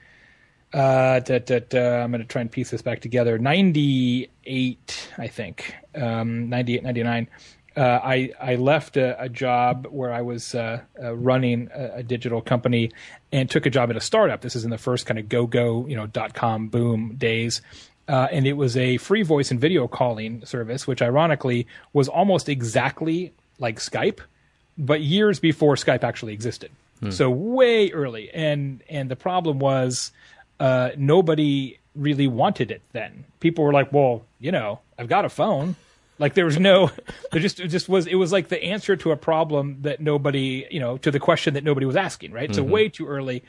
Uh, da, da, da, I'm going to try and piece this back together. 98, I think. Um, 98, 99. Uh, I, I left a, a, job where I was uh, uh, running a, a, digital company and took a job at a startup. This is in the first kind of go go, you know, dot com boom days. Uh, and it was a free voice and video calling service, which ironically was almost exactly like Skype, but years before Skype actually existed. So way early, and and the problem was uh, nobody really wanted it then. People were like, "Well, you know, I've got a phone." Like there was no, *laughs* there just it just was. It was like the answer to a problem that nobody, you know, to the question that nobody was asking. Right. So way too early.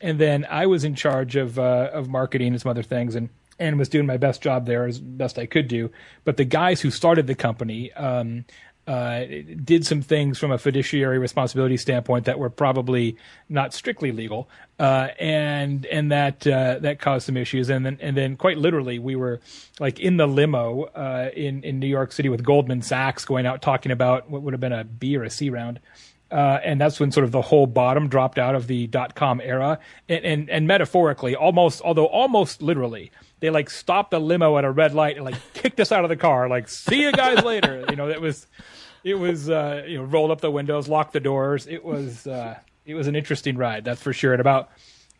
And then I was in charge of uh, of marketing and some other things, and and was doing my best job there as best I could do. But the guys who started the company. Um, uh, did some things from a fiduciary responsibility standpoint that were probably not strictly legal, uh, and and that uh, that caused some issues. And then and then quite literally, we were like in the limo uh, in in New York City with Goldman Sachs going out talking about what would have been a B or a C round. Uh, and that's when sort of the whole bottom dropped out of the dot com era, and, and and metaphorically, almost although almost literally, they like stopped the limo at a red light and like *laughs* kicked us out of the car, like see you guys later. You know, it was it was uh, you know rolled up the windows, locked the doors. It was uh, it was an interesting ride, that's for sure. And about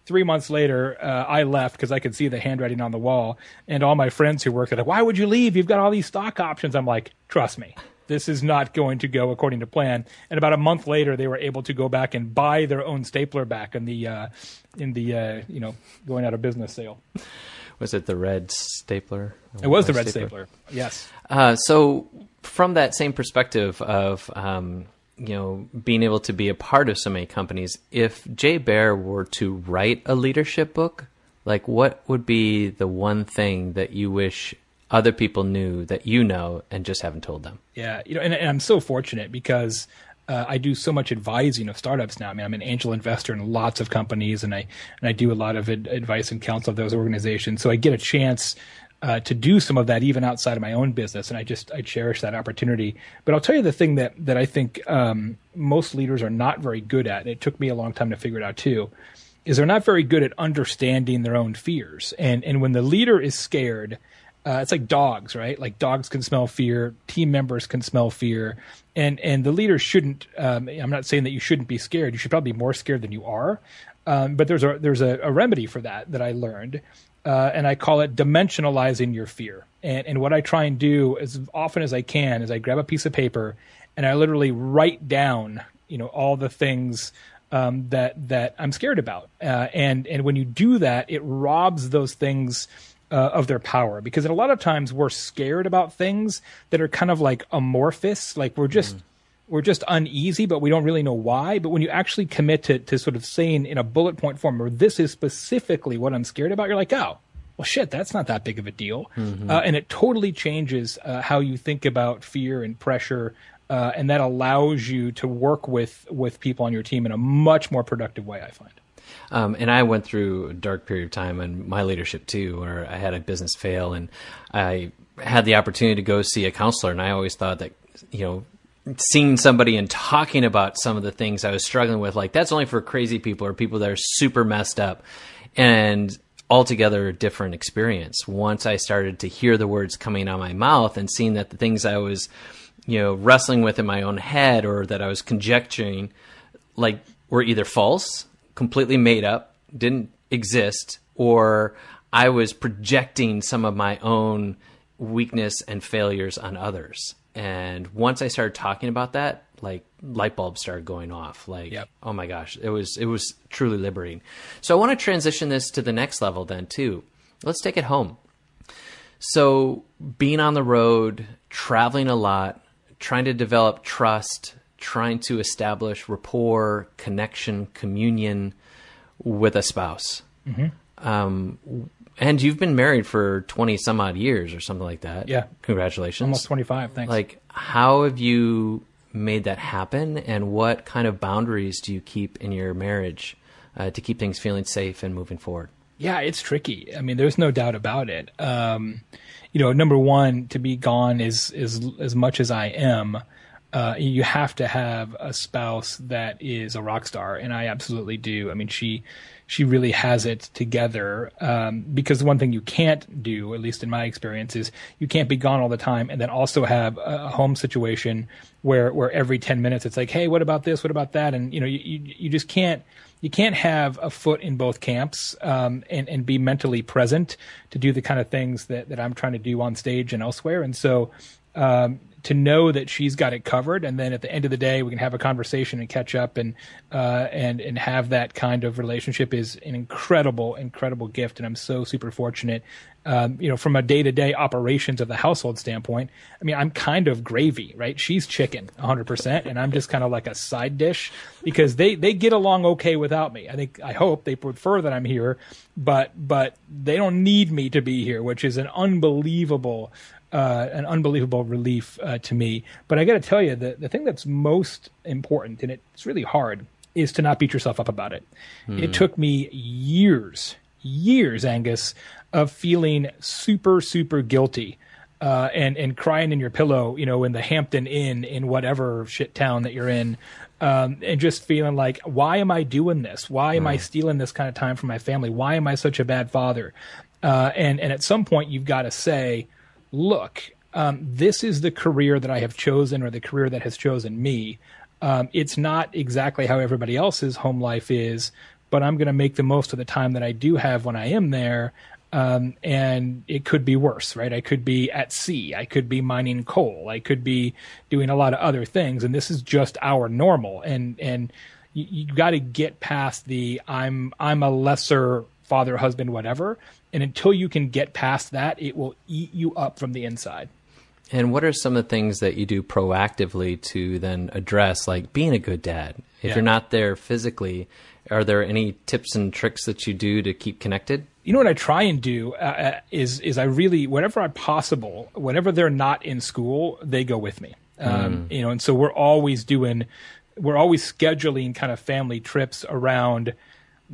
three months later, uh, I left because I could see the handwriting on the wall, and all my friends who worked at it, why would you leave? You've got all these stock options. I'm like, trust me. This is not going to go according to plan. And about a month later, they were able to go back and buy their own stapler back in the uh, in the uh, you know going out of business sale. Was it the red stapler? It was the red stapler. Yes. Uh, so, from that same perspective of um, you know being able to be a part of so many companies, if Jay Baer were to write a leadership book, like what would be the one thing that you wish other people knew that you know and just haven't told them? Yeah, you know, and, and I'm so fortunate because uh, I do so much advising of startups now. I mean, I'm an angel investor in lots of companies, and I and I do a lot of ad- advice and counsel of those organizations. So I get a chance uh, to do some of that even outside of my own business, and I just I cherish that opportunity. But I'll tell you the thing that that I think um, most leaders are not very good at, and it took me a long time to figure it out too, is they're not very good at understanding their own fears. And and when the leader is scared. Uh, it's like dogs, right? Like dogs can smell fear, team members can smell fear, and and the leader shouldn't. Um, I'm not saying that you shouldn't be scared. You should probably be more scared than you are. Um, but there's a there's a, a remedy for that that I learned, uh, and I call it dimensionalizing your fear. And and what I try and do as often as I can is I grab a piece of paper and I literally write down, you know, all the things um, that that I'm scared about. Uh, and and when you do that, it robs those things uh, of their power because a lot of times we're scared about things that are kind of like amorphous, like we're just we're just uneasy, but we don't really know why. But when you actually commit to to sort of saying in a bullet point form, or this is specifically what I'm scared about, you're like, oh. Well, shit, that's not that big of a deal, uh, and it totally changes uh, how you think about fear and pressure, uh, and that allows you to work with with people on your team in a much more productive way. I find. Um, and I went through a dark period of time in my leadership too, where I had a business fail, and I had the opportunity to go see a counselor. And I always thought that, you know, seeing somebody and talking about some of the things I was struggling with, like that's only for crazy people or people that are super messed up, and altogether a different experience. Once I started to hear the words coming out of my mouth and seeing that the things I was, you know, wrestling with in my own head or that I was conjecturing, like were either false completely made up, didn't exist, or I was projecting some of my own weakness and failures on others. And once I started talking about that, like light bulbs started going off. Like, Yep. oh my gosh, it was it was truly liberating. So I want to transition this to the next level then too. Let's take it home. So being on the road, traveling a lot, trying to develop trust, trying to establish rapport, connection, communion with a spouse. Um, and you've been married for 20 some odd years or something like that. Yeah. Congratulations. Almost 25. Thanks. Like, how have you made that happen? And what kind of boundaries do you keep in your marriage uh, to keep things feeling safe and moving forward? Yeah, it's tricky. I mean, there's no doubt about it. Um, you know, number one, to be gone is is as much as I am. Uh, you have to have a spouse that is a rock star, and I absolutely do. I mean, she she really has it together. Um, because the one thing you can't do, at least in my experience, is you can't be gone all the time, and then also have a, home situation where where every ten minutes it's like, hey, what about this? What about that? And you know, you you, you just can't you can't have a foot in both camps um, and and be mentally present to do the kind of things that that I'm trying to do on stage and elsewhere. And so, um, to know that she's got it covered, and then at the end of the day, we can have a conversation and catch up and uh, and and have that kind of relationship is an incredible, incredible gift, and I'm so super fortunate. Um, you know, from a day to day operations of the household standpoint, I mean, I'm kind of gravy, right? She's chicken, 100, percent and I'm just kind of like a side dish because they they get along okay without me. I think I hope they prefer that I'm here, but but they don't need me to be here, which is an unbelievable uh, an unbelievable relief uh, to me. But I got to tell you, the, the thing that's most important, and it's really hard, is to not beat yourself up about it. Mm. It took me years, years, Angus, of feeling super, super guilty. Uh, and and crying in your pillow, you know, in the Hampton Inn in whatever shit town that you're in, um, and just feeling like, why am I doing this? Why am mm. I hmm. stealing this kind of time from my family? Why am I such a bad father? Uh, and and at some point, you've got to say, look, um, this is the career that I have chosen or the career that has chosen me. Um, it's not exactly how everybody else's home life is, but I'm going to make the most of the time that I do have when I am there. Um, and it could be worse, right? I could be at sea. I could be mining coal. I could be doing a lot of other things. And this is just our normal. And, and you, you got to get past the I'm, I'm a lesser father, husband, whatever. And until you can get past that, it will eat you up from the inside. And what are some of the things that you do proactively to then address, like being a good dad? If yeah. you're not there physically, are there any tips and tricks that you do to keep connected? You know what I try and do uh, uh is is I really whenever I possible, whenever they're not in school, they go with me. Um, mm. You know, and so we're always doing, we're always scheduling kind of family trips around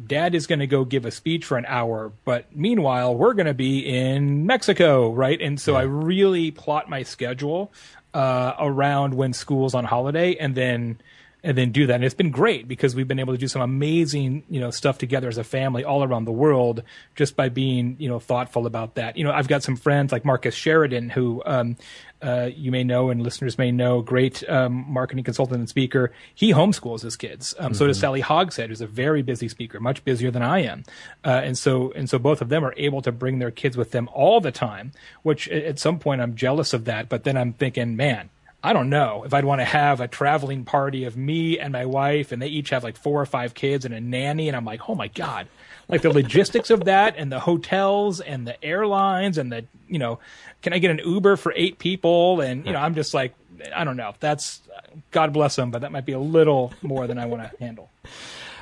dad is going to go give a speech for an hour, but meanwhile, we're going to be in Mexico, right? And so yeah. I really plot my schedule uh, around when school's on holiday and then and then do that. And it's been great because we've been able to do some amazing, you know, stuff together as a family all around the world just by being, you know, thoughtful about that. You know, I've got some friends like Marcus Sheridan who um, uh, you may know and listeners may know, great um, marketing consultant and speaker. He homeschools his kids. Um, mm-hmm. So does mm-hmm. Sally Hogshead, who's a very busy speaker, much busier than I am. Uh, and so and so both of them are able to bring their kids with them all the time. Which at some point I'm jealous of that, but then I'm thinking, man I don't know if I'd want to have a traveling party of me and my wife, and they each have like four or five kids and a nanny, and I'm like, oh my god, like the logistics of that, and the hotels and the airlines and the you know, can I get an Uber for eight people? And you know, I'm just like, I don't know. That's God bless them, but that might be a little more than I want to handle.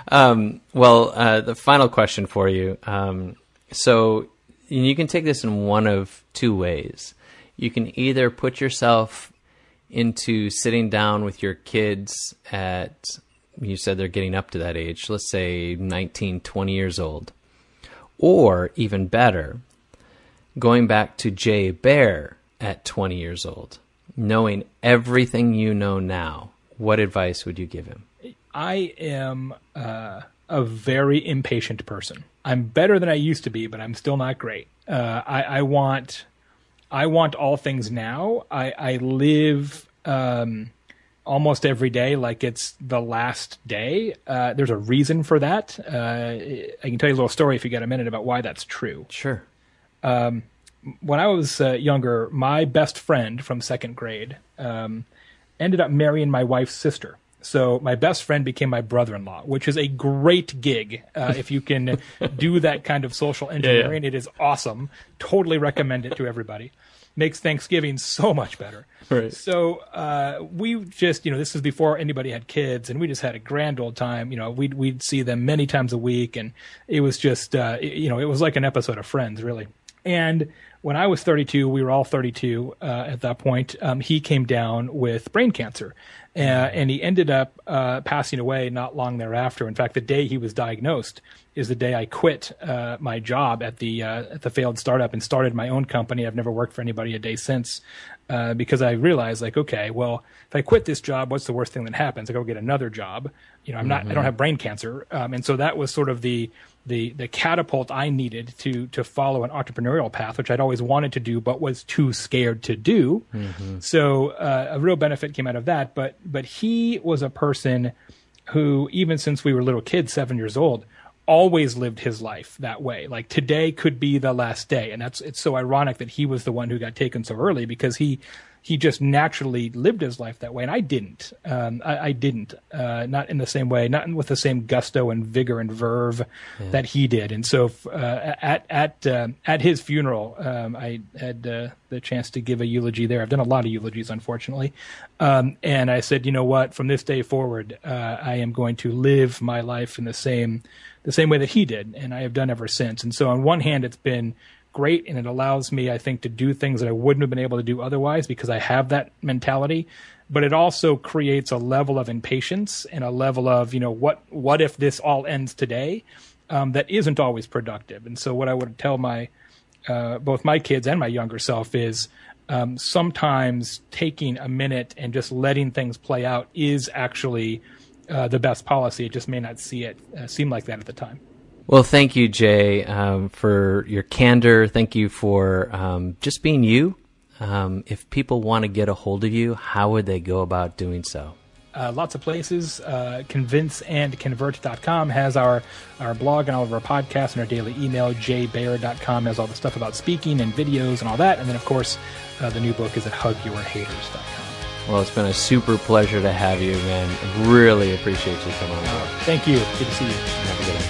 Um, well, uh, the final question for you. Um, so you can take this in one of two ways. You can either put yourself into sitting down with your kids at you said they're getting up to that age let's say 19 20 years old. Or even better going back to jay baer at 20 years old knowing everything you know now what advice would you give him? I am uh, a very impatient person. I'm better than i used to be but i'm still not great. Uh, I, I want I want all things now. I, I live um, almost every day like it's the last day. Uh, there's a reason for that. Uh, I can tell you a little story if you got a minute about why that's true. Sure. Um, when I was uh, younger, my best friend from second grade um, ended up marrying my wife's sister. So my best friend became my brother-in-law, which is a great gig. Uh, if you can *laughs* do that kind of social engineering, yeah, yeah. it is awesome. Totally recommend it to everybody. Makes Thanksgiving so much better. Right. So uh, we just, you know, this was before anybody had kids, and we just had a grand old time. You know, we'd we'd see them many times a week, and it was just, uh, you know, it was like an episode of Friends, really. And when I was 32, we were all 32 uh, at that point. Um, he came down with brain cancer, uh, and he ended up uh, passing away not long thereafter. In fact, the day he was diagnosed is the day I quit uh, my job at the uh, at the failed startup and started my own company. I've never worked for anybody a day since uh, because I realized, like, okay, well, if I quit this job, what's the worst thing that happens? I go get another job. You know, I'm not, mm-hmm. I don't mm-hmm. have brain cancer, um, and so that was sort of the the the catapult I needed to to follow an entrepreneurial path, which I'd always wanted to do, but was too scared to do. Mm-hmm. So uh, a real benefit came out of that. But but he was a person who, even since we were little kids, seven years old, always lived his life that way. Like today could be the last day, and that's it's so ironic that he was the one who got taken so early because he he just naturally lived his life that way, and I didn't. Um, I, I, didn't, uh, not in the same way, not with the same gusto and vigor and verve yeah. that he did. And so, uh, at at uh, at his funeral, um, I had uh, the chance to give a eulogy there. I've done a lot of eulogies, unfortunately, um, and I said, you know what? From this day forward, uh, I am going to live my life in the same the same way that he did, and I have done ever since. And so, on one hand, it's been great and it allows me i think to do things that i wouldn't have been able to do otherwise because i have that mentality. But it also creates a level of impatience and a level of you know what what if this all ends today um, that isn't always productive. And so what i would tell my uh, both my kids and my younger self is um, sometimes taking a minute and just letting things play out is actually uh, the best policy. It just may not see it uh, seem like that at the time well, thank you, Jay, um, for your candor. Thank you for um, just being you. Um, if people want to get a hold of you, how would they go about doing so? Uh, lots of places. Uh, convinceandconvert.com has our, our blog and all of our podcasts and our daily email. jaybaer.com has all the stuff about speaking and videos and all that. And then, of course, uh, the new book is at hugyourhaters.com. Well, it's been a super pleasure to have you, man. Really appreciate you coming on. Thank you. Good to see you. Have a good one.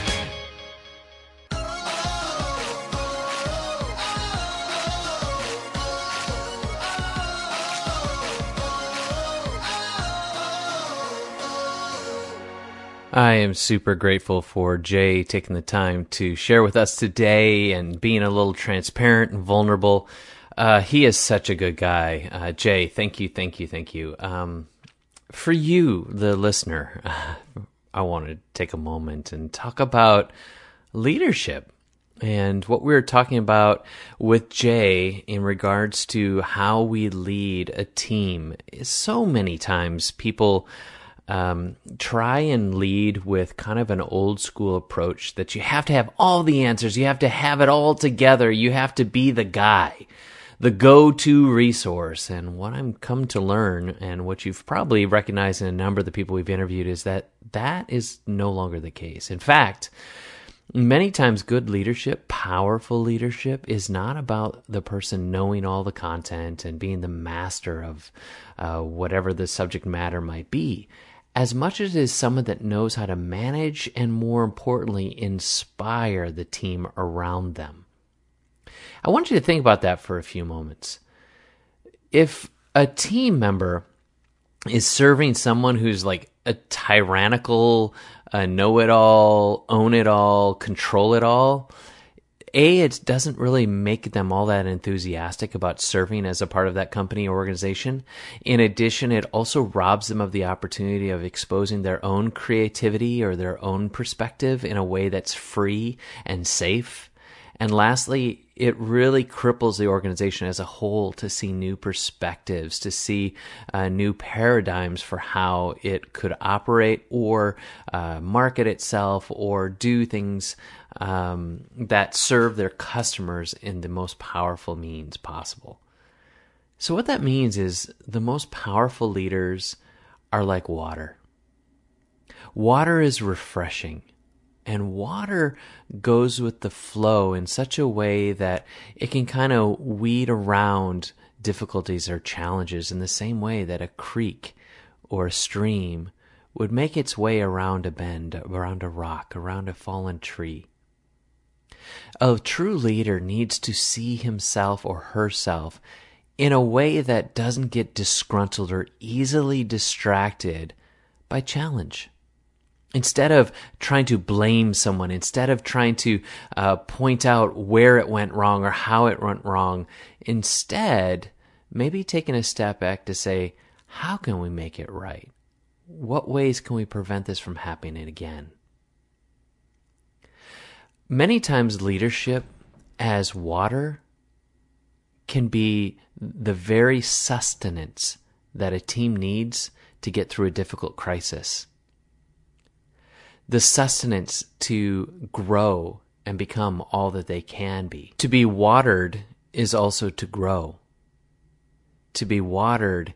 I am super grateful for Jay taking the time to share with us today and being a little transparent and vulnerable. Uh, he is such a good guy. Uh, Jay, thank you, thank you, thank you. Um, for you, the listener, *laughs* I want to take a moment and talk about leadership and what we were talking about with Jay in regards to how we lead a team. So many times people um, try and lead with kind of an old school approach that you have to have all the answers, you have to have it all together, you have to be the guy, the go to resource. And what I'm come to learn, and what you've probably recognized in a number of the people we've interviewed, is that that is no longer the case. In fact, Many times, good leadership, powerful leadership, is not about the person knowing all the content and being the master of uh, whatever the subject matter might be as much as it is someone that knows how to manage and more importantly, inspire the team around them. I want you to think about that for a few moments. If a team member is serving someone who's like a tyrannical, know it all, own it all, control it all, a, it doesn't really make them all that enthusiastic about serving as a part of that company or organization. In addition, it also robs them of the opportunity of exposing their own creativity or their own perspective in a way that's free and safe. And lastly, it really cripples the organization as a whole to see new perspectives, to see uh, new paradigms for how it could operate or uh, market itself or do things um, that serve their customers in the most powerful means possible. So, what that means is the most powerful leaders are like water. Water is refreshing, and water goes with the flow in such a way that it can kind of weed around difficulties or challenges in the same way that a creek or a stream would make its way around a bend, around a rock, around a fallen tree. A true leader needs to see himself or herself in a way that doesn't get disgruntled or easily distracted by challenge. Instead of trying to blame someone, instead of trying to uh, point out where it went wrong or how it went wrong, instead, maybe taking a step back to say, how can we make it right? What ways can we prevent this from happening again? Many times, leadership as water can be the very sustenance that a team needs to get through a difficult crisis. The sustenance to grow and become all that they can be. To be watered is also to grow. To be watered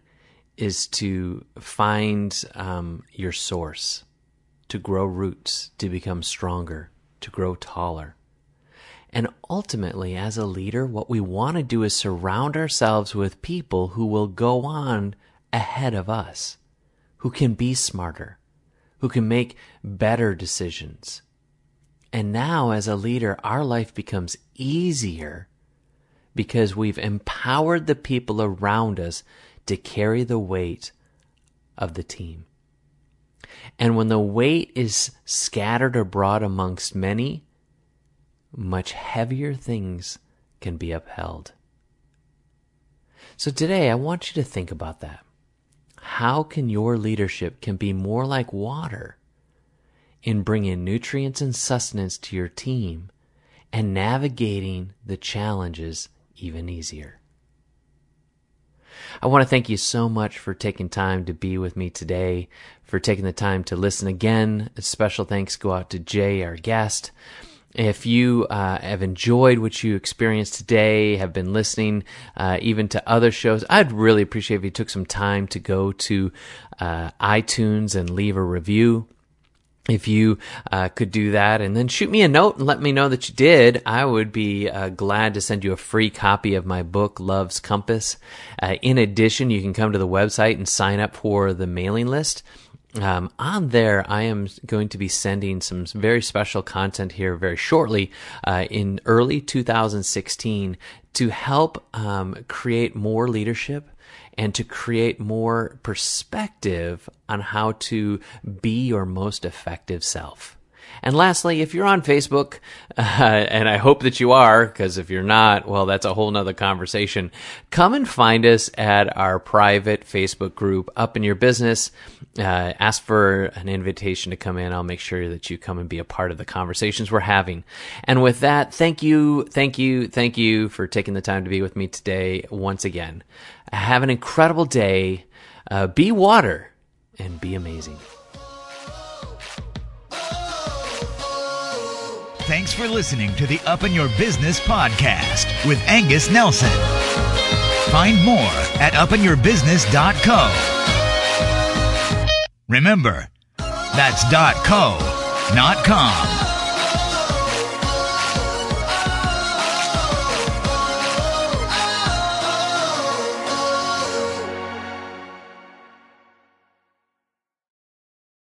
is to find um, your source, to grow roots, to become stronger to grow taller. And ultimately, as a leader, what we want to do is surround ourselves with people who will go on ahead of us, who can be smarter, who can make better decisions. And now, as a leader, our life becomes easier because we've empowered the people around us to carry the weight of the team. And when the weight is scattered abroad amongst many, much heavier things can be upheld. So today I want you to think about that. How can your leadership can be more like water in bringing nutrients and sustenance to your team and navigating the challenges even easier? I want to thank you so much for taking time to be with me today, for taking the time to listen again. A special thanks go out to Jay, our guest. If you uh, have enjoyed what you experienced today, have been listening uh, even to other shows, I'd really appreciate if you took some time to go to uh, iTunes and leave a review if you uh, could do that and then shoot me a note and let me know that you did, I would be uh, glad to send you a free copy of my book, Love's Compass. Uh, in addition, you can come to the website and sign up for the mailing list. Um, on there, I am going to be sending some very special content here very shortly uh, in early 2016 to help um, create more leadership and to create more perspective on how to be your most effective self. And lastly, if you're on Facebook, *laughs* uh, and I hope that you are, because if you're not, well, that's a whole nother conversation. Come and find us at our private Facebook group, Up in Your Business. Uh, ask for an invitation to come in. I'll make sure that you come and be a part of the conversations we're having. And with that, thank you, thank you, thank you for taking the time to be with me today once again. Have an incredible day. Uh, be water and be amazing. Thanks for listening to the Up in Your Business podcast with Angus Nelson. Find more at upinyourbusiness.co. Remember, that's .co, not com.